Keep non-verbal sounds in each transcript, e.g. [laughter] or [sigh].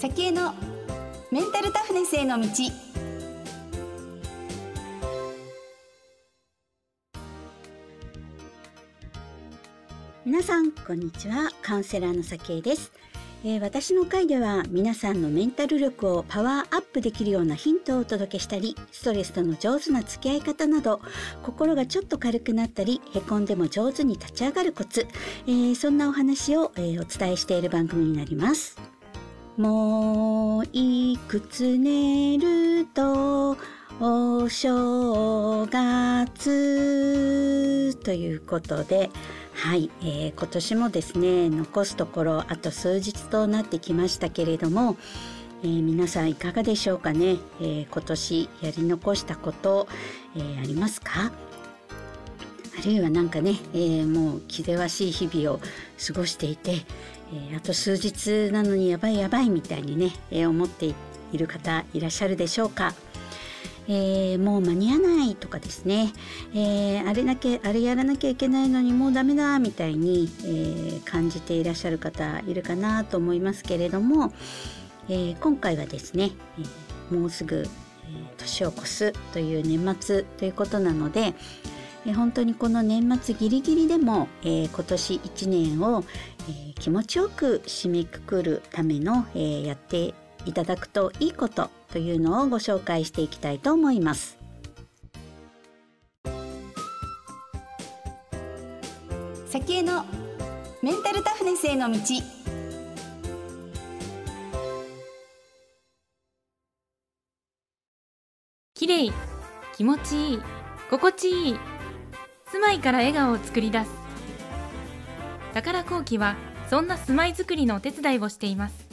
先へのメンタルタフネスへの道。皆さんこんにちは。カウンセラーのさきです、えー、私の回では皆さんのメンタル力をパワーアップできるようなヒントをお届けしたりストレスとの上手な付き合い方など心がちょっと軽くなったりへこんでも上手に立ち上がるコツ、えー、そんなお話を、えー、お伝えしている番組になります。もういくつ寝るとお正月ということではい、えー、今年もですね残すところあと数日となってきましたけれども、えー、皆さんいかがでしょうかね、えー、今年やり残したこと、えありますか？あるいは何かね、えもう気ぜわしい日々を過ごしていて、えあと数日なのにやばいやばいみたいにね、え思っている方いらっしゃるでしょうか。えー、もう間に合わないとかですね、えー、あれだけあれやらなきゃいけないのにもうダメだみたいに、えー、感じていらっしゃる方いるかなと思いますけれども、え今回はですね、えもうすぐ、え年を越すという年末ということなので、え本当にこの年末ギリギリでも、え今年1年を、え気持ちよく締めくくるための、えやっていただくといいことというのをご紹介していきたいと思います。先へのメンタルタフネスへの道きれい気持ちいい心地いい住まいから笑顔を作り出す宝工機はそんな住まいづくりのお手伝いをしています。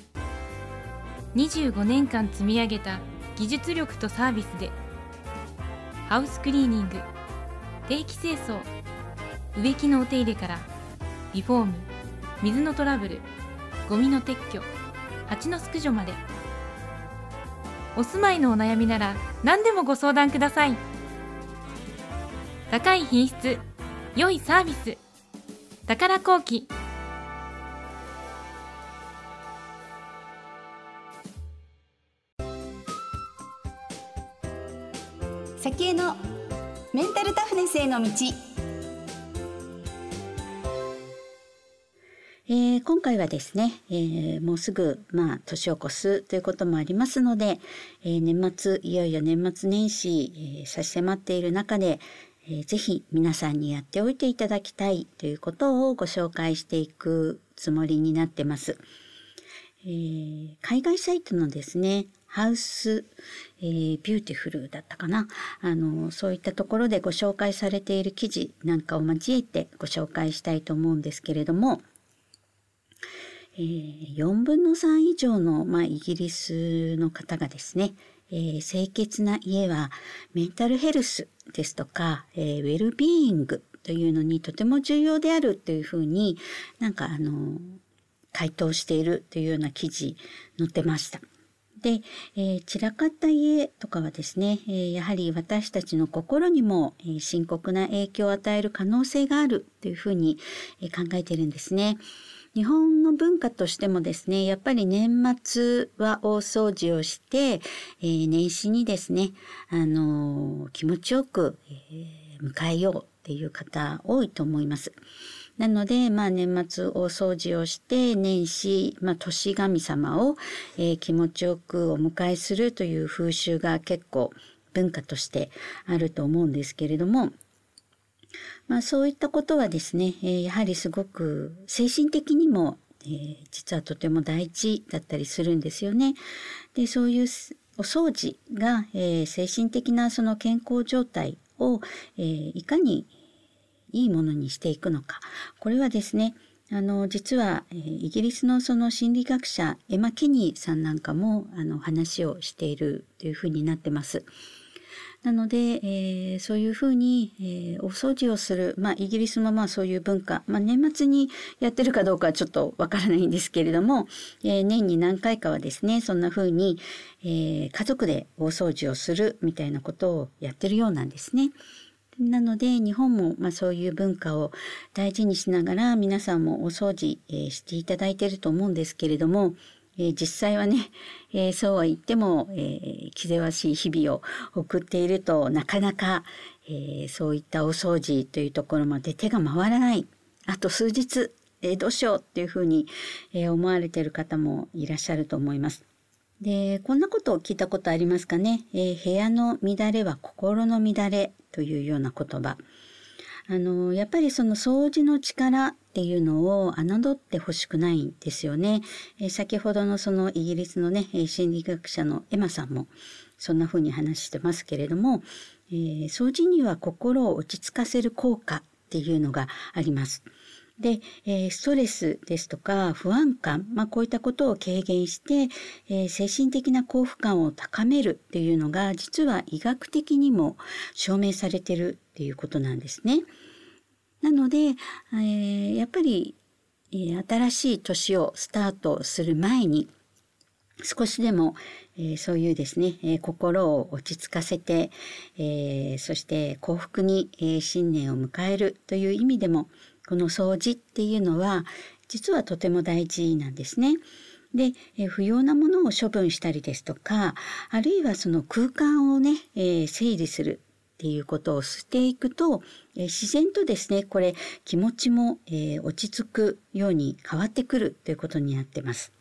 25年間積み上げた技術力とサービスでハウスクリーニング定期清掃植木のお手入れからリフォーム水のトラブルゴミの撤去蜂の駆除まで。お住まいのお悩みなら何でもご相談ください。高い品質良いサービス。宝工機。先へのメンタルタフネスへの道、えー、今回はですね、えー、もうすぐまあ年を越すということもありますので、えー、年末いよいよ年末年始、えー、差し迫っている中で、えー、ぜひ皆さんにやっておいていただきたいということをご紹介していくつもりになってます。えー、海外サイトのですね、 House、えー、 Beautiful だったかなあのそういったところでご紹介されている記事なんかを交えてご紹介したいと思うんですけれども、えー、4分の3以上の、まあ、イギリスの方がですね、えー、清潔な家はメンタルヘルスですとか、えー、ウェルビーイングというのにとても重要であるというふうになんかあの回答しているというような記事載ってました。で、えー、散らかった家とかはですね、えー、やはり私たちの心にも、えー、深刻な影響を与える可能性があるというふうに、え考えているんですね。日本の文化としてもですね、やっぱり年末は大掃除をして、え年始にですね、あの気持ちよく、え迎えようっていう方多いと思います。なので、まあ、年末大掃除をして年始、まあ、年神様を、えー、気持ちよくお迎えするという風習が結構文化としてあると思うんですけれども、まあ、そういったことはですね、えー、やはりすごく精神的にも、えー、実はとても大事だったりするんですよね。でそういうお掃除が、えー、精神的なその健康状態を、えー、いかにいいものにしていくのかこれはですねあの実は、え、イギリスのその心理学者エマ・ケニーさんなんかもあの話をしているというふうになってます。なので、えー、そういうふうに、えー、お掃除をする、まあ、イギリスもまあそういう文化、まあ、年末にやってるかどうかはちょっとわからないんですけれども、えー、年に何回かはですねそんなふうに、え家族で大掃除をするみたいなことをやってるようなんですね。なので日本もまあそういう文化を大事にしながら皆さんもお掃除、えー、していただいていると思うんですけれども、えー、実際はね、えー、そうは言っても、え気ぜわしい日々を送っているとなかなか、えそういったお掃除というところまで手が回らないあと数日、えどうしようっていうふうに、え思われている方もいらっしゃると思います。でこんなことを聞いたことありますかね、え部屋の乱れは心の乱れというような言葉。あのやっぱりその掃除の力っていうのを侮ってほしくないんですよね。え先ほどのそのイギリスのね心理学者のエマさんもそんな風に話してますけれども、えー、掃除には心を落ち着かせる効果っていうのがあります。で、えー、ストレスですとか不安感、まあ、こういったことを軽減して、えー、精神的な幸福感を高めるっていうのが実は医学的にも証明されてるっていうことなんですね。なので、えー、やっぱり、えー、新しい年をスタートする前に少しでも、えー、そういうですね、えー、心を落ち着かせて、えー、そして幸福に、えー、新年を迎えるという意味でもこの掃除っていうのは実はとても大事なんですね。で、え不要なものを処分したりですとかあるいはその空間をね、え、整理するっていうことをしていくと、え、自然とですねこれ気持ちも、え、落ち着くように変わってくるということになってます。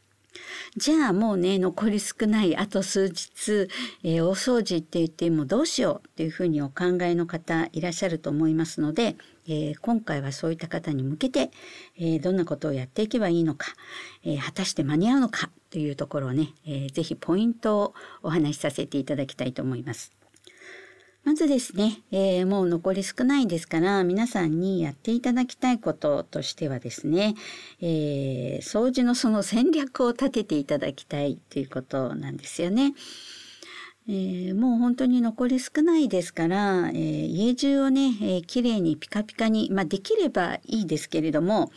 じゃあもうね残り少ないあと数日、えー、大掃除って言ってもどうしようっていうふうにお考えの方いらっしゃると思いますので、えー、今回はそういった方に向けて、えー、どんなことをやっていけばいいのか、え果たして間に合うのかというところをね、えー、ぜひポイントをお話しさせていただきたいと思います。まずですね、えー、もう残り少ないですから皆さんにやっていただきたいこととしてはですね、えー、掃除のその戦略を立てていただきたいということなんですよね。えー、もう本当に残り少ないですから、えー、家中をね、えー、きれいにピカピカに、まあ、できればいいですけれども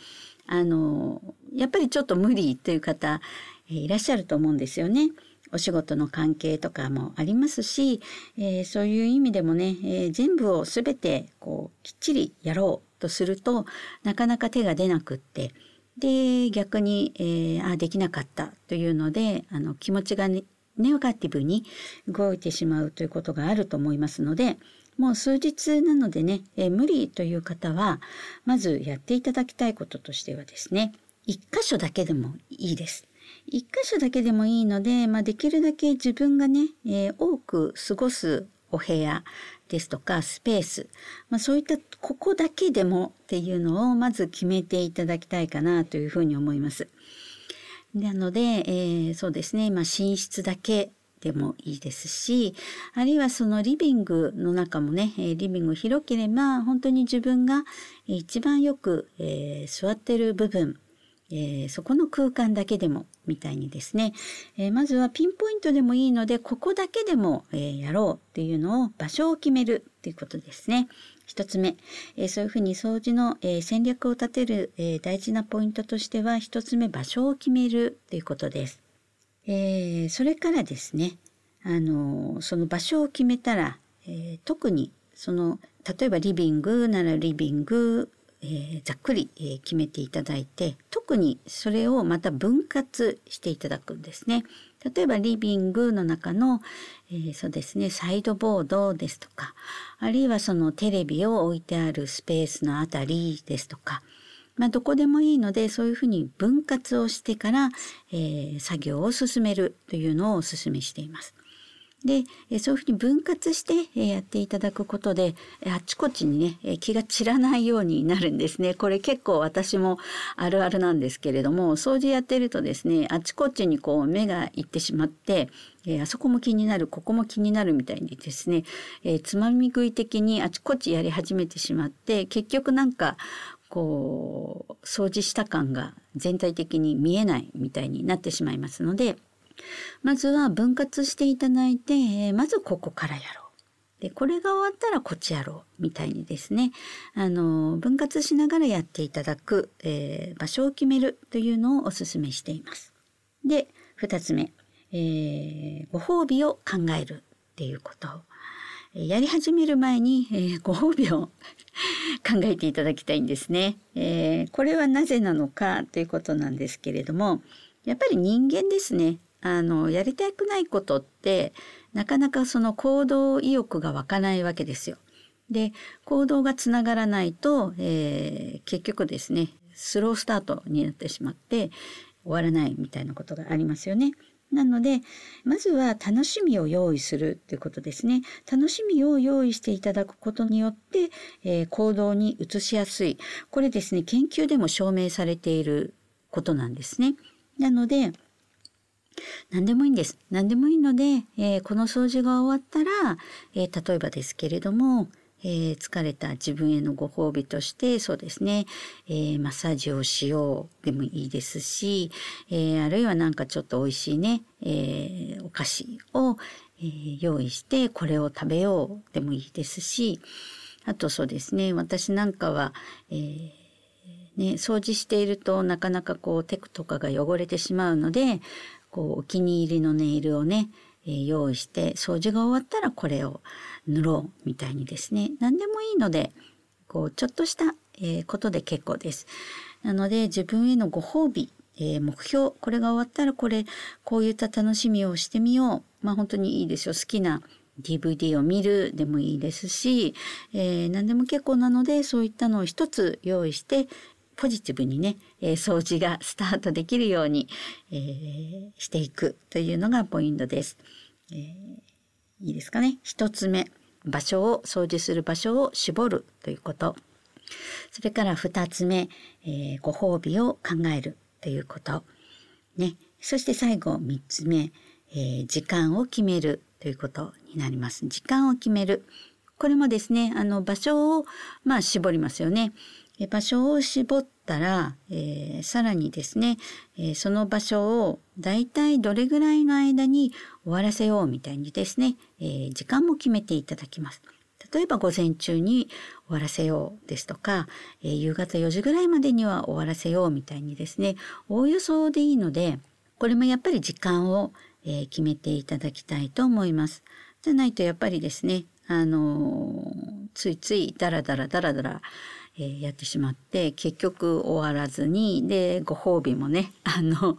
あのやっぱりちょっと無理という方、えー、いらっしゃると思うんですよね。お仕事の関係とかもありますし、えー、そういう意味でもね、えー、全部を全てこうきっちりやろうとするとなかなか手が出なくってで逆に、えー、あできなかったというのであの気持ちが、ね、ネガティブに動いてしまうということがあると思いますのでもう数日なのでね、え、無理という方はまずやっていただきたいこととしてはですね一箇所だけでもいいです。一箇所だけでもいいので、まあ、できるだけ自分がね、えー、多く過ごすお部屋ですとかスペース、まあ、そういったここだけでもっていうのをまず決めていただきたいかなというふうに思います。なので、えー、そうですね、まあ、寝室だけでもいいですしあるいはそのリビングの中もねリビング広ければ本当に自分が一番よく、えー、座ってる部分えー、そこの空間だけでもみたいにですね、えー、まずはピンポイントでもいいのでここだけでも、えー、やろうっていうのを場所を決めるっていうことですね。一つ目、えそういうふうに掃除の、え戦略を立てる、え大事なポイントとしては一つ目場所を決めるっていうことです。えそれからですね、あのその場所を決めたら、え特にその例えばリビングならリビングえー、ざっくり、えー、決めていただいて特にそれをまた分割していただくんですね。例えばリビングの中の、えー、そうですねサイドボードですとかあるいはそのテレビを置いてあるスペースのあたりですとか、まあ、どこでもいいのでそういうふうに分割をしてから、え作業を進めるというのをお勧めしています。でそういうふうに分割してやっていただくことであちこちにね気が散らないようになるんですね。これ結構私もあるあるなんですけれども掃除やってるとですねあちこちにこう目がいってしまってえあそこも気になるここも気になるみたいにですね、え、つまみ食い的にあちこちやり始めてしまって結局なんかこう掃除した感が全体的に見えないみたいになってしまいますのでまずは分割していただいて、えー、まずここからやろう。でこれが終わったらこっちやろうみたいにですねあの分割しながらやっていただく、えー、場所を決めるというのをお勧めしています。で2つ目、えー、ご褒美を考えるっていうことやり始める前に、えー、ご褒美を考えていただきたいんですね、えー、これはなぜなのかということなんですけれどもやっぱり人間ですねあのやりたくないことってなかなかその行動意欲が湧かないわけですよ。で行動がつながらないと、えー、結局ですねスロースタートになってしまって終わらないみたいなことがありますよね。なのでまずは楽しみを用意するということですね。楽しみを用意していただくことによって、えー、行動に移しやすいこれですね研究でも証明されていることなんですね。なので何でもいいんです。何でもいいので、えー、この掃除が終わったら、えー、例えばですけれども、えー、疲れた自分へのご褒美としてそうですね、えー、マッサージをしようでもいいですし、えー、あるいはなんかちょっと美味しいね、えお菓子を、え用意してこれを食べようでもいいですしあとそうですね私なんかは、えね、掃除しているとなかなかこうテクとかが汚れてしまうのでこうお気に入りのネイルをね、えー、用意して掃除が終わったらこれを塗ろうみたいにですね。何でもいいのでこうちょっとした、えー、ことで結構です。なので自分へのご褒美、えー、目標これが終わったらこれこういった楽しみをしてみよう。まあ本当にいいですよ。好きな DVD を見るでもいいですし、えー、何でも結構なのでそういったのを一つ用意してポジティブにね、えー、掃除がスタートできるように、えー、していくというのがポイントです。えー、いいですかね。一つ目、場所を掃除する場所を絞るということ。それから二つ目、えご褒美を考えるということ。ね。そして最後三つ目、え時間を決めるということになります。時間を決める。これもですね、あの場所をまあ絞りますよね。場所を絞ったら、えー、さらにですね、えー、その場所をだいたいどれぐらいの間に終わらせようみたいにですね、えー、時間も決めていただきます。例えば午前中に終わらせようですとか、えー、夕方4時ぐらいまでには終わらせようみたいにですね、おおよそでいいので、これもやっぱり時間を、えー、決めていただきたいと思います。じゃないとやっぱりですね、あのー、ついついダラダラダラダラえー、やってしまって結局終わらずにでご褒美もね [laughs] あの、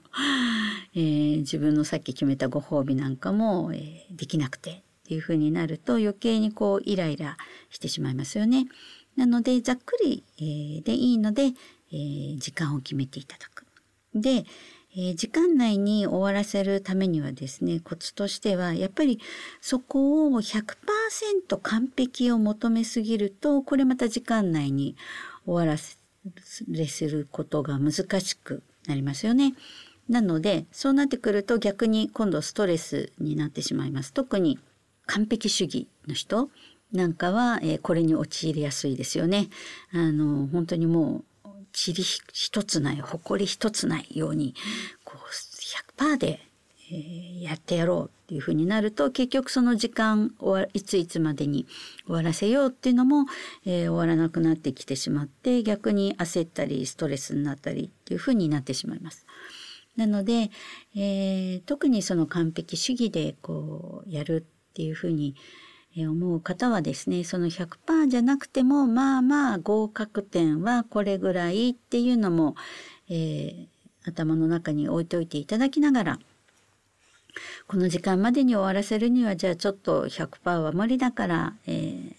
えー、自分のさっき決めたご褒美なんかも、えー、できなくてっていう風になると余計にこうイライラしてしまいますよね。なのでざっくり、えー、でいいので、えー、時間を決めていただく。で、えー、時間内に終わらせるためにはですねコツとしてはやっぱりそこを100%完璧を求めすぎるとこれまた時間内に終わらせることが難しくなりますよね。なのでそうなってくると逆に今度ストレスになってしまいます。特に完璧主義の人なんかは、えー、これに陥りやすいですよね。あの本当にもう塵一つない誇り一つないようにこう100%で、えー、やってやろうっていうふうになると結局その時間いついつまでに終わらせようっていうのも、えー、終わらなくなってきてしまって逆に焦ったりストレスになったりっていうふうになってしまいます。なので、えー、特にその完璧主義でこうやるっていうふうに思う方はですねその100%じゃなくてもまあまあ合格点はこれぐらいっていうのも、えー、頭の中に置いておいていただきながらこの時間までに終わらせるにはじゃあちょっと100%は無理だから、えー、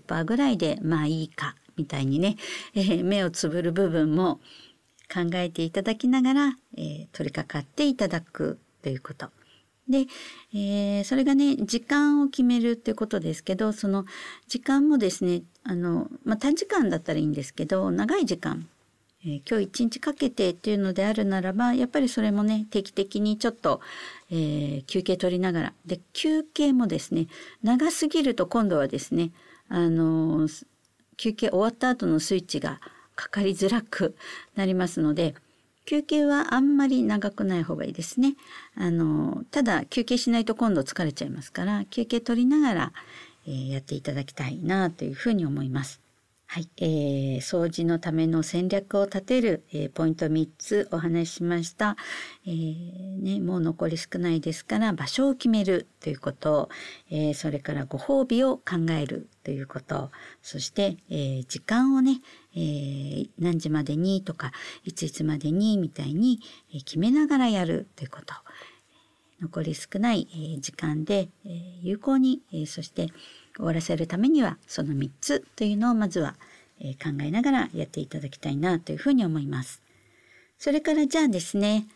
80%ぐらいでまあいいかみたいにね、えー、目をつぶる部分も考えていただきながら、えー、取り掛かっていただくということ。で、えー、それがね時間を決めるっていうことですけどその時間もですねあの、まあ、短時間だったらいいんですけど長い時間、えー、今日一日かけてっていうのであるならばやっぱりそれもね定期的にちょっと、えー、休憩取りながら。で休憩もですね長すぎると今度はですねあの休憩終わった後のスイッチがかかりづらくなりますので休憩はあんまり長くない方がいいですね。あのただ休憩しないと今度疲れちゃいますから休憩取りながら、えー、やっていただきたいなというふうに思います。はい、えー、掃除のための戦略を立てる、えー、ポイント3つお話ししました、えー、ね、もう残り少ないですから場所を決めるということ、えー、それからご褒美を考えるということそして、え、時間をね、えー、何時までにとかいついつまでにみたいに、決めながらやるということ残り少ない、時間で、有効に、そして終わらせるためにはその3つというのをまずは、考えながらやっていただきたいなというふうに思います。それからじゃあですね、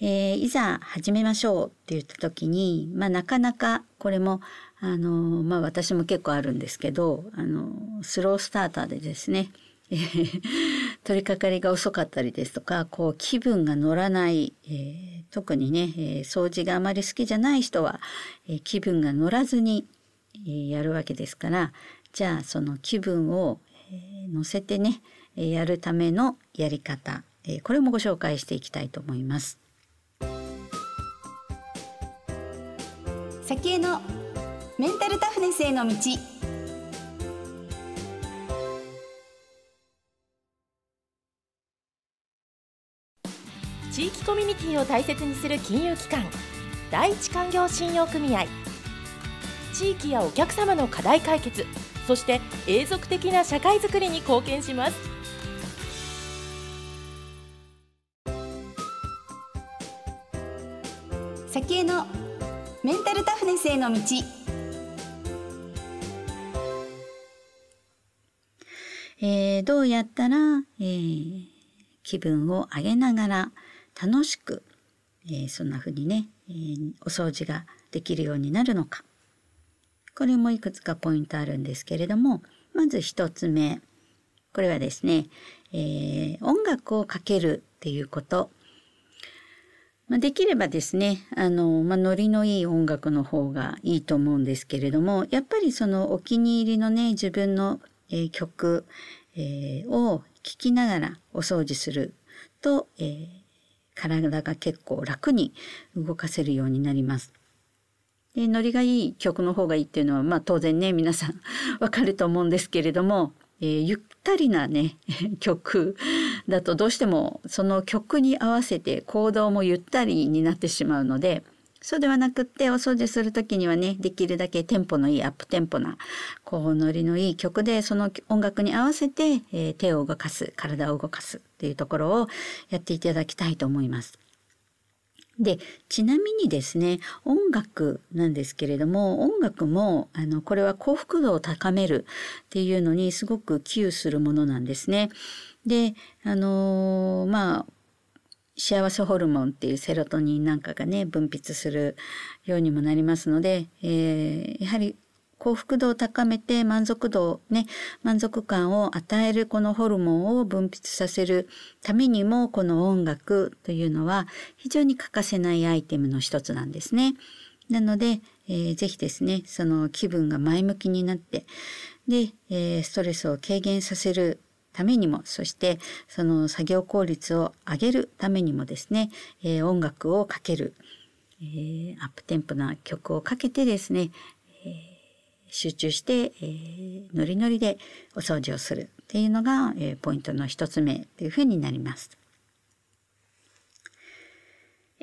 えー、いざ始めましょうって言った時に、まあ、なかなかこれもあのまあ私も結構あるんですけどあのスロースターターでですね [laughs] 取り掛かりが遅かったりですとかこう気分が乗らない、えー、特にね、えー、掃除があまり好きじゃない人は、えー、気分が乗らずに、えやるわけですからじゃあその気分を、え乗せてね、やるためのやり方、えこれもご紹介していきたいと思います。先のメンタルタフネスへの道地域コミュニティを大切にする金融機関第一勧業信用組合。地域やお客様の課題解決そして永続的な社会づくりに貢献します。先へのメンタルタフネスへの道。えー、どうやったら、えー、気分を上げながら楽しく、えー、そんな風にね、えー、お掃除ができるようになるのか。これもいくつかポイントあるんですけれどもまず一つ目。これはですね、えー、音楽をかけるっていうこと。まあ、できればですねあの、まあ、ノリのいい音楽の方がいいと思うんですけれどもやっぱりそのお気に入りのね自分の、えー、曲、えー、を聴きながらお掃除すると、えー、体が結構楽に動かせるようになります。でノリがいい曲の方がいいっていうのは、まあ、当然ね皆さん [laughs] わかると思うんですけれども、えー、ゆったりなね [laughs] 曲だとどうしてもその曲に合わせて行動もゆったりになってしまうのでそうではなくってお掃除する時にはねできるだけテンポのいいアップテンポなこうノリのいい曲でその音楽に合わせて、えー、手を動かす体を動かすっていうところをやっていただきたいと思います。でちなみにですね音楽なんですけれども音楽もあのこれは幸福度を高めるっていうのにすごく寄与するものなんですね。であのー、まあ幸せホルモンっていうセロトニンなんかがね分泌するようにもなりますので、えー、やはり幸福度を高めて満足度ね満足感を与えるこのホルモンを分泌させるためにもこの音楽というのは非常に欠かせないアイテムの一つなんですね。なので、えー、ぜひですねその気分が前向きになってで、えー、ストレスを軽減させるためにもそしてその作業効率を上げるためにもですね、えー、音楽をかける、えー、アップテンポな曲をかけてですね、集中して、えー、ノリノリでお掃除をするっていうのが、えー、ポイントの一つ目というふうになります。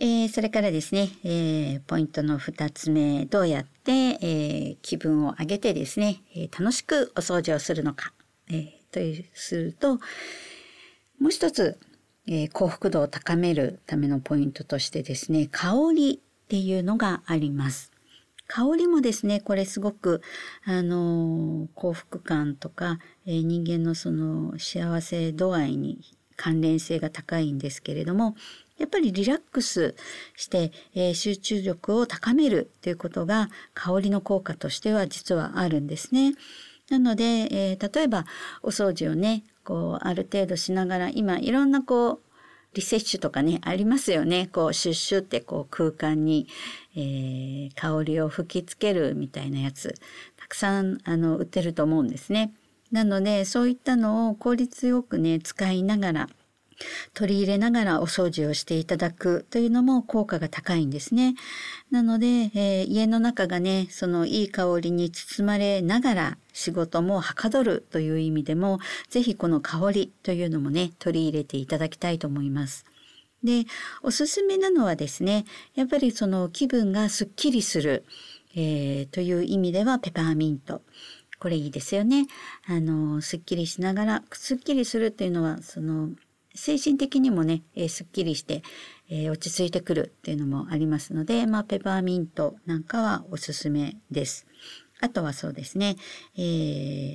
えー、それからですね、えー、ポイントの2つ目どうやって、えー、気分を上げてですね、えー、楽しくお掃除をするのか、えー、というするともう一つ、えー、幸福度を高めるためのポイントとしてですね香りっていうのがあります。香りもですねこれすごくあの幸福感とか、えー、人間のその幸せ度合いに関連性が高いんですけれどもやっぱりリラックスして、えー、集中力を高めるということが香りの効果としては実はあるんですね。なので、えー、例えばお掃除をねこうある程度しながら今いろんなこうリセッシュとかねありますよねこうシュッシュってこう空間に、えー、香りを吹きつけるみたいなやつたくさんあの売ってると思うんですね。なのでそういったのを効率よくね使いながら取り入れながらお掃除をしていただくというのも効果が高いんですね。なので、えー、家の中がねそのいい香りに包まれながら仕事もはかどるという意味でも是非この香りというのもね取り入れていただきたいと思います。でおすすめなのはですねやっぱりその気分がすっきりする、えー、という意味ではペパーミントこれいいですよね。あのすっきりしながらすっきりするっていうのはその精神的にもね、えー、すっきりして、えー、落ち着いてくるっていうのもありますので、まあ、ペパーミントなんかはおすすめです。あとはそうですね、え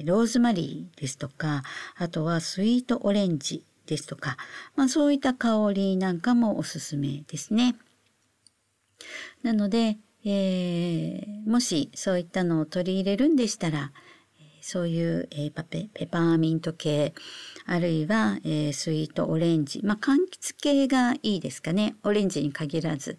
ー、ローズマリーですとか、あとはスイートオレンジですとか、まあ、そういった香りなんかもおすすめですね。なので、えー、もしそういったのを取り入れるんでしたら、そういう、えー、パペペパーミント系あるいは、えー、スイートオレンジまあ柑橘系がいいですかね。オレンジに限らず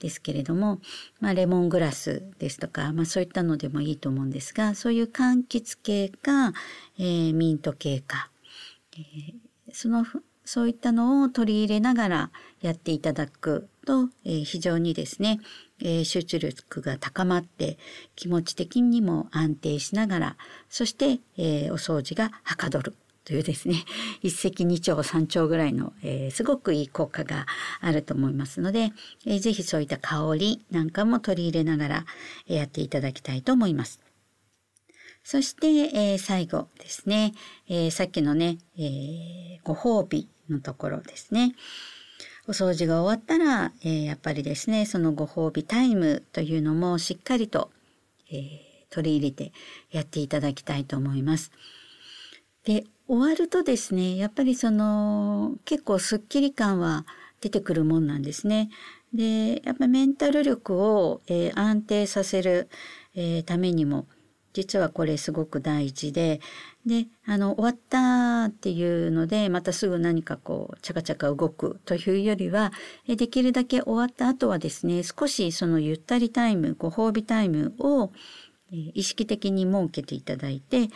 ですけれども、まあ、レモングラスですとか、まあ、そういったのでもいいと思うんですがそういう柑橘系か、えー、ミント系か、えー、そのそういったのを取り入れながらやっていただくと、えー、非常にですね、え、集中力が高まって気持ち的にも安定しながらそして、え、お掃除がはかどるというですね [laughs] 一石二鳥三鳥ぐらいの、え、すごくいい効果があると思いますので、えー、ぜひそういった香りなんかも取り入れながら、やっていただきたいと思います。そして、えー、最後ですね、えー、さっきのね、えー、ご褒美のところですね。お掃除が終わったら、えー、やっぱりですねそのご褒美タイムというのもしっかりと、えー、取り入れてやっていただきたいと思います。で終わるとですねやっぱりその結構すっきり感は出てくるもんなんですね。でやっぱメンタル力を、えー、安定させる、えー、ためにも実はこれすごく大事でであの終わったっていうのでまたすぐ何かこうチャカチャカ動くというよりはできるだけ終わった後はですね少しそのゆったりタイムご褒美タイムを意識的に設けていただいて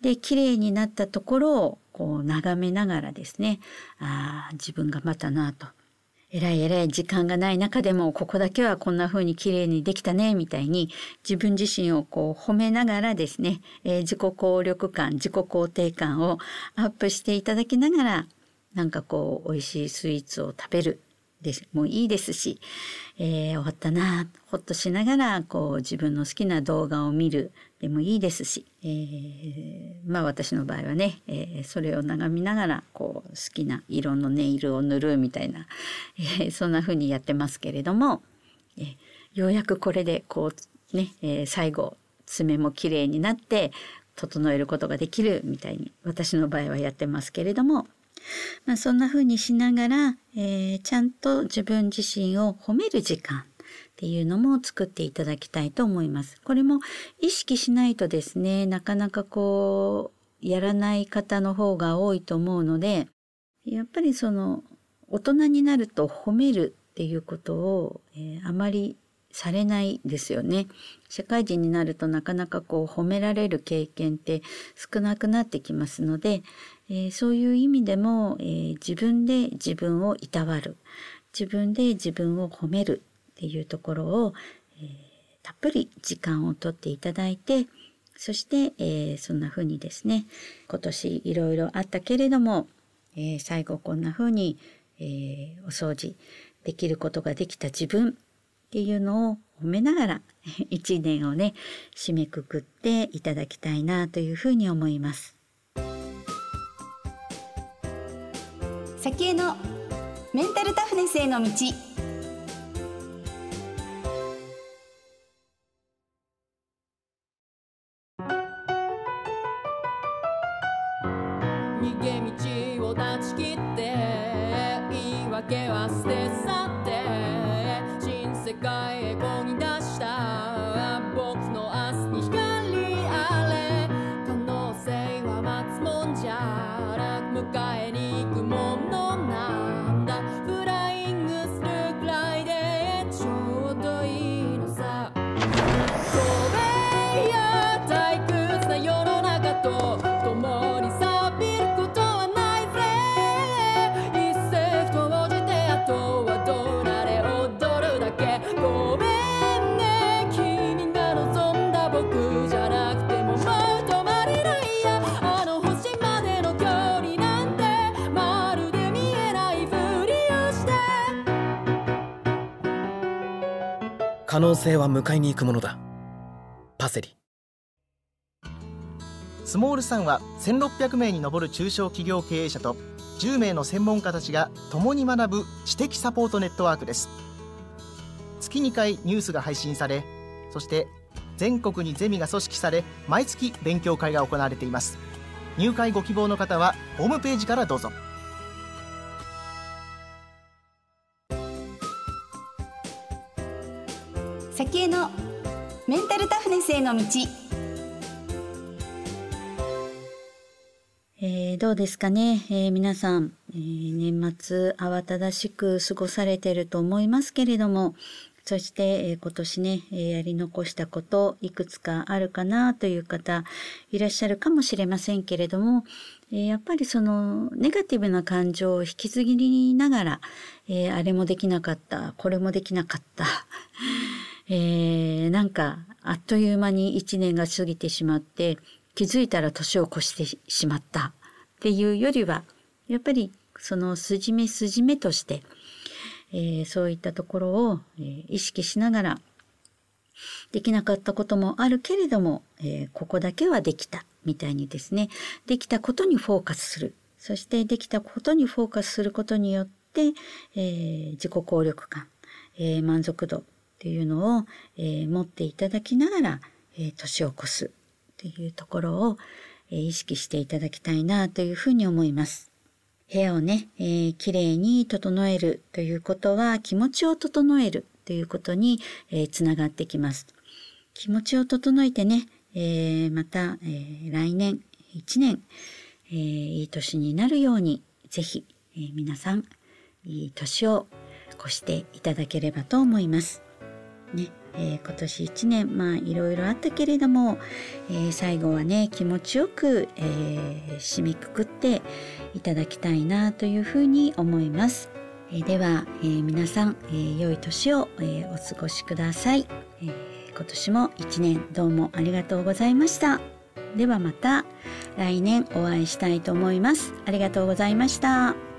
で綺麗になったところをこう眺めながらですねああ自分頑張ったなと。えらいえらい時間がない中でもここだけはこんな風に綺麗にできたねみたいに自分自身をこう褒めながらですね、えー、自己効力感自己肯定感をアップしていただきながらなんかこう美味しいスイーツを食べる。です。もういいですし、えー、終わったなほっとしながらこう自分の好きな動画を見る。でもいいですし、えー、まあ私の場合はね、えー、それを眺めながらこう好きな色のネイルを塗るみたいな、えー、そんな風にやってますけれども、えー、ようやくこれでこうね、えー、最後爪も綺麗になって整えることができるみたいに私の場合はやってますけれども、まあ、そんな風にしながら、えー、ちゃんと自分自身を褒める時間っていうのも作っていただきたいと思います。これも意識しないとですね、なかなかこう、やらない方の方が多いと思うので、やっぱりその、大人になると褒めるっていうことを、えー、あまりされないですよね。社会人になるとなかなかこう褒められる経験って少なくなってきますので、えー、そういう意味でも、えー、自分で自分をいたわる自分で自分を褒めるっていうところを、えー、たっぷり時間をとっていただいてそして、えー、そんな風にですね今年いろいろあったけれども、えー、最後こんな風に、えお掃除できることができた自分っていうのを褒めながら [laughs] 一年をね締めくくっていただきたいなというふうに思います。先へのメンタルタフネスへの道道を断ち切って言い訳は捨て去って新世界へこぎ出した。可能性は迎えに行くものだ。パセリ。スモールさんは1600名に上る中小企業経営者と10名の専門家たちが共に学ぶ知的サポートネットワークです。月2回ニュースが配信されそして全国にゼミが組織され毎月勉強会が行われています。入会ご希望の方はホームページからどうぞ。のメンタルタフネスへの道。えーどうですかね、えー皆さん、えー年末慌ただしく過ごされてると思いますけれども、そして、えー今年ね、えーやり残したこといくつかあるかなという方いらっしゃるかもしれませんけれども、えーやっぱりそのネガティブな感情を引きずりながら、えあれもできなかった、これもできなかった、えーなんかあっという間に一年が過ぎてしまって気づいたら年を越してしまったっていうよりはやっぱりその筋目筋目として、えーそういったところを、意識しながらできなかったこともあるけれども、えーここだけはできたみたいにですね。できたことにフォーカスする。そしてできたことにフォーカスすることによって、えー自己効力感、えー満足度っていうのを、えー持っていただきながら、えー年を越すっていうところを、えー意識していただきたいなというふうに思います。部屋をね、えー、きれいに整えるということは気持ちを整えるということに、えーつながってきます。気持ちを整えてね、えーまた、えー来年1年、えーいい年になるようにぜひ、えー皆さんいい年を越していただければと思います。ねえー今年1年まあいろいろあったけれども、えー最後はね気持ちよく、えー締めくくっていただきたいなというふうに思います。えーでは、えー皆さん、えー良い年を、えーお過ごしください、えー今年も1年どうもありがとうございました。ではまた来年お会いしたいと思います。ありがとうございました。